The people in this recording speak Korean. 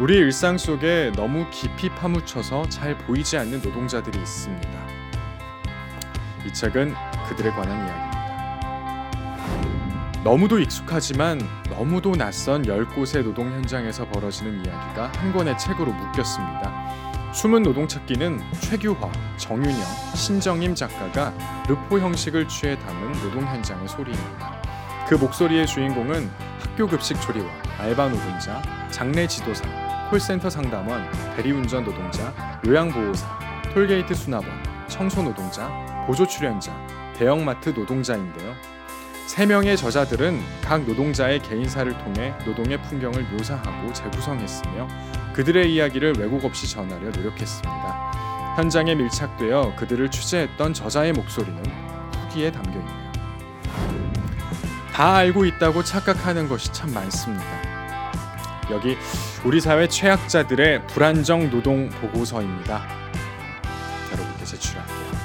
우리 일상 속에 너무 깊이 파묻혀서 잘 보이지 않는 노동자들이 있습니다. 이 책은 그들에 관한 이야기입니다. 너무도 익숙하지만 너무도 낯선 열 곳의 노동 현장에서 벌어지는 이야기가 한 권의 책으로 묶였습니다. 숨은 노동 찾기는 최규화, 정윤영, 신정임 작가가 르포 형식을 취해 담은 노동 현장의 소리입니다. 그 목소리의 주인공은 학교 급식 조리와 알바 노동자, 장례 지도사, 콜센터 상담원, 대리운전 노동자, 요양보호사, 톨게이트 수납원, 청소 노동자, 보조 출연자, 대형마트 노동자인데요. 세 명의 저자들은 각 노동자의 개인사를 통해 노동의 풍경을 묘사하고 재구성했으며 그들의 이야기를 왜곡 없이 전하려 노력했습니다. 현장에 밀착되어 그들을 취재했던 저자의 목소리는 후기에 담겨 있네요. 다 알고 있다고 착각하는 것이 참 많습니다. 여기 우리 사회 최악자들의 불안정 노동 보고서입니다. 여러분께 제출할게요.